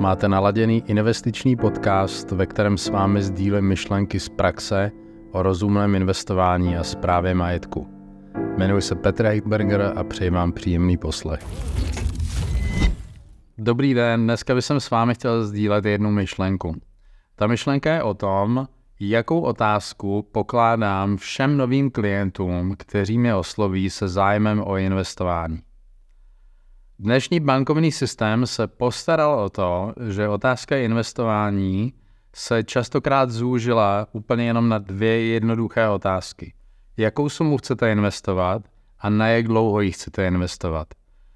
Máte naladěný investiční podcast, ve kterém s vámi sdílím myšlenky z praxe o rozumném investování a správě majetku. Jmenuji se Petr Heitberger a přeji vám příjemný poslech. Dobrý den, dneska bych s vámi chtěl sdílet jednu myšlenku. Ta myšlenka je o tom, jakou otázku pokládám všem novým klientům, kteří mě osloví se zájmem o investování. Dnešní bankovní systém se postaral o to, že otázka investování se častokrát zúžila úplně jenom na dvě jednoduché otázky. Jakou sumu chcete investovat a na jak dlouho ji chcete investovat?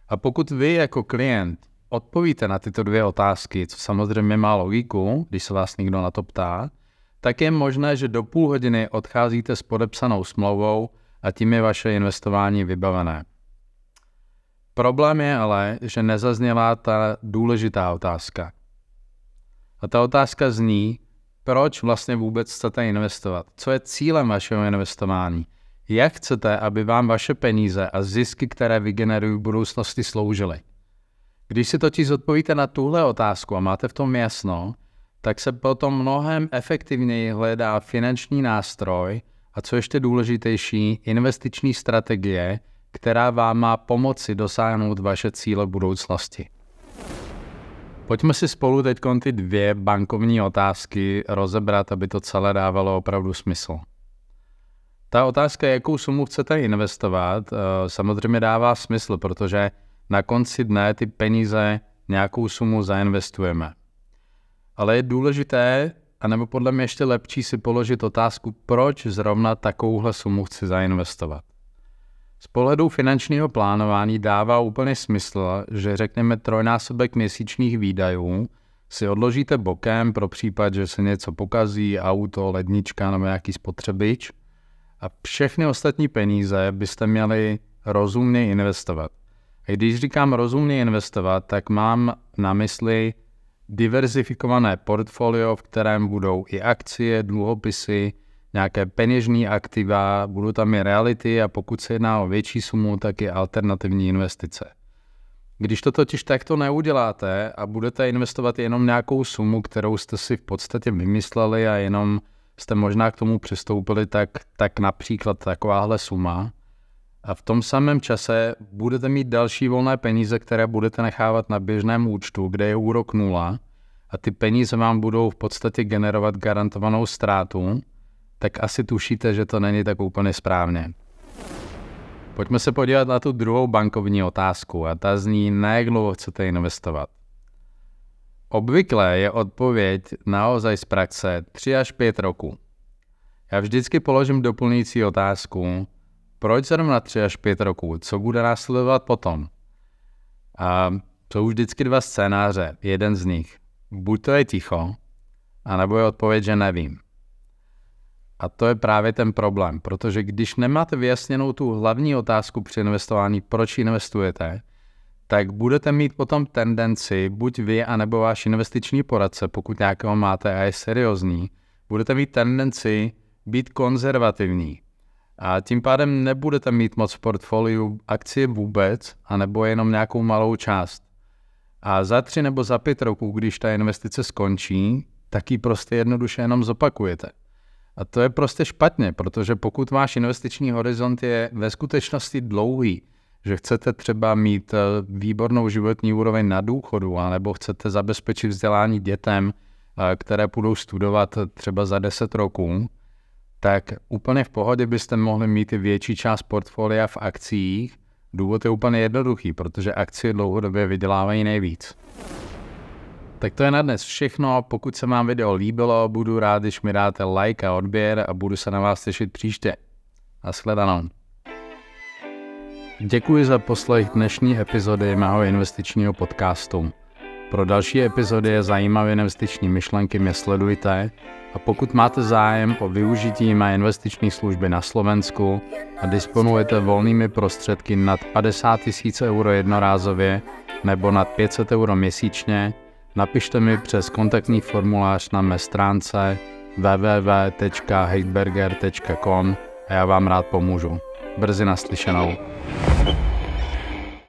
A pokud vy jako klient odpovíte na tyto dvě otázky, co samozřejmě má logiku, když se vás někdo na to ptá, tak je možné, že do půl hodiny odcházíte s podepsanou smlouvou a tím je vaše investování vybavené. Problém je ale, že nezazněla ta důležitá otázka. A ta otázka zní, proč vlastně vůbec chcete investovat? Co je cílem vašeho investování? Jak chcete, aby vám vaše peníze a zisky, které vygenerují v budoucnosti, sloužily? Když si totiž odpovíte na tuhle otázku a máte v tom jasno, tak se potom mnohem efektivněji hledá finanční nástroj a co ještě důležitější, investiční strategie, která vám má pomoci dosáhnout vaše cíle budoucnosti. Pojďme si spolu teď ty dvě bankovní otázky rozebrat, aby to celé dávalo opravdu smysl. Ta otázka, jakou sumu chcete investovat, eh, samozřejmě dává smysl, protože na konci dne ty peníze nějakou sumu zainvestujeme. Ale je důležité, anebo podle mě ještě lepší si položit otázku, proč zrovna takovouhle sumu chci zainvestovat. Z pohledu finančního plánování dává úplně smysl, že řekněme trojnásobek měsíčních výdajů si odložíte bokem pro případ, že se něco pokazí, auto, lednička nebo nějaký spotřebič a všechny ostatní peníze byste měli rozumně investovat. A když říkám rozumně investovat, tak mám na mysli diverzifikované portfolio, v kterém budou i akcie, dluhopisy, nějaké peněžní aktiva, budou tam i reality a pokud se jedná o větší sumu, tak i alternativní investice. Když to totiž takto neuděláte a budete investovat jenom nějakou sumu, kterou jste si v podstatě vymysleli a jenom jste možná k tomu přistoupili, tak, tak například takováhle suma, a v tom samém čase budete mít další volné peníze, které budete nechávat na běžném účtu, kde je úrok nula a ty peníze vám budou v podstatě generovat garantovanou ztrátu, tak asi tušíte, že to není tak úplně správně. Pojďme se podívat na tu druhou bankovní otázku a ta zní, na jak dlouho chcete investovat. Obvykle je odpověď naozaj z praxe 3 až 5 roku. Já vždycky položím doplňující otázku, proč zrovna 3 až 5 roků, co bude následovat potom? A jsou vždycky dva scénáře, jeden z nich. Buď to je ticho, anebo je odpověď, že nevím. A to je právě ten problém, protože když nemáte vyjasněnou tu hlavní otázku při investování, proč investujete, tak budete mít potom tendenci, buď vy, anebo váš investiční poradce, pokud nějakého máte a je seriózní, budete mít tendenci být konzervativní. A tím pádem nebudete mít moc v portfoliu akcie vůbec, anebo jenom nějakou malou část. A za tři nebo za pět roků, když ta investice skončí, tak ji prostě jednoduše jenom zopakujete. A to je prostě špatně, protože pokud váš investiční horizont je ve skutečnosti dlouhý, že chcete třeba mít eh, výbornou životní úroveň na důchodu, anebo chcete zabezpečit vzdělání dětem, eh, které budou studovat třeba za 10 roků, tak úplně v pohodě byste mohli mít i větší část portfolia v akcích. Důvod je úplně jednoduchý, protože akcie dlouhodobě vydělávají nejvíc. Tak to je na dnes všechno. Pokud se vám video líbilo, budu rád, když mi dáte like a odběr a budu se na vás těšit příště. Naschledanou. Děkuji za poslech dnešní epizody mého investičního podcastu. Pro další epizody a zajímavé investiční myšlenky mě sledujte a pokud máte zájem o využití mé investiční služby na Slovensku a disponujete volnými prostředky nad 50 000 euro jednorázově nebo nad 500 euro měsíčně, napište mi přes kontaktní formulář na mé stránce www.heidberger.com a já vám rád pomůžu. Brzy naslyšenou.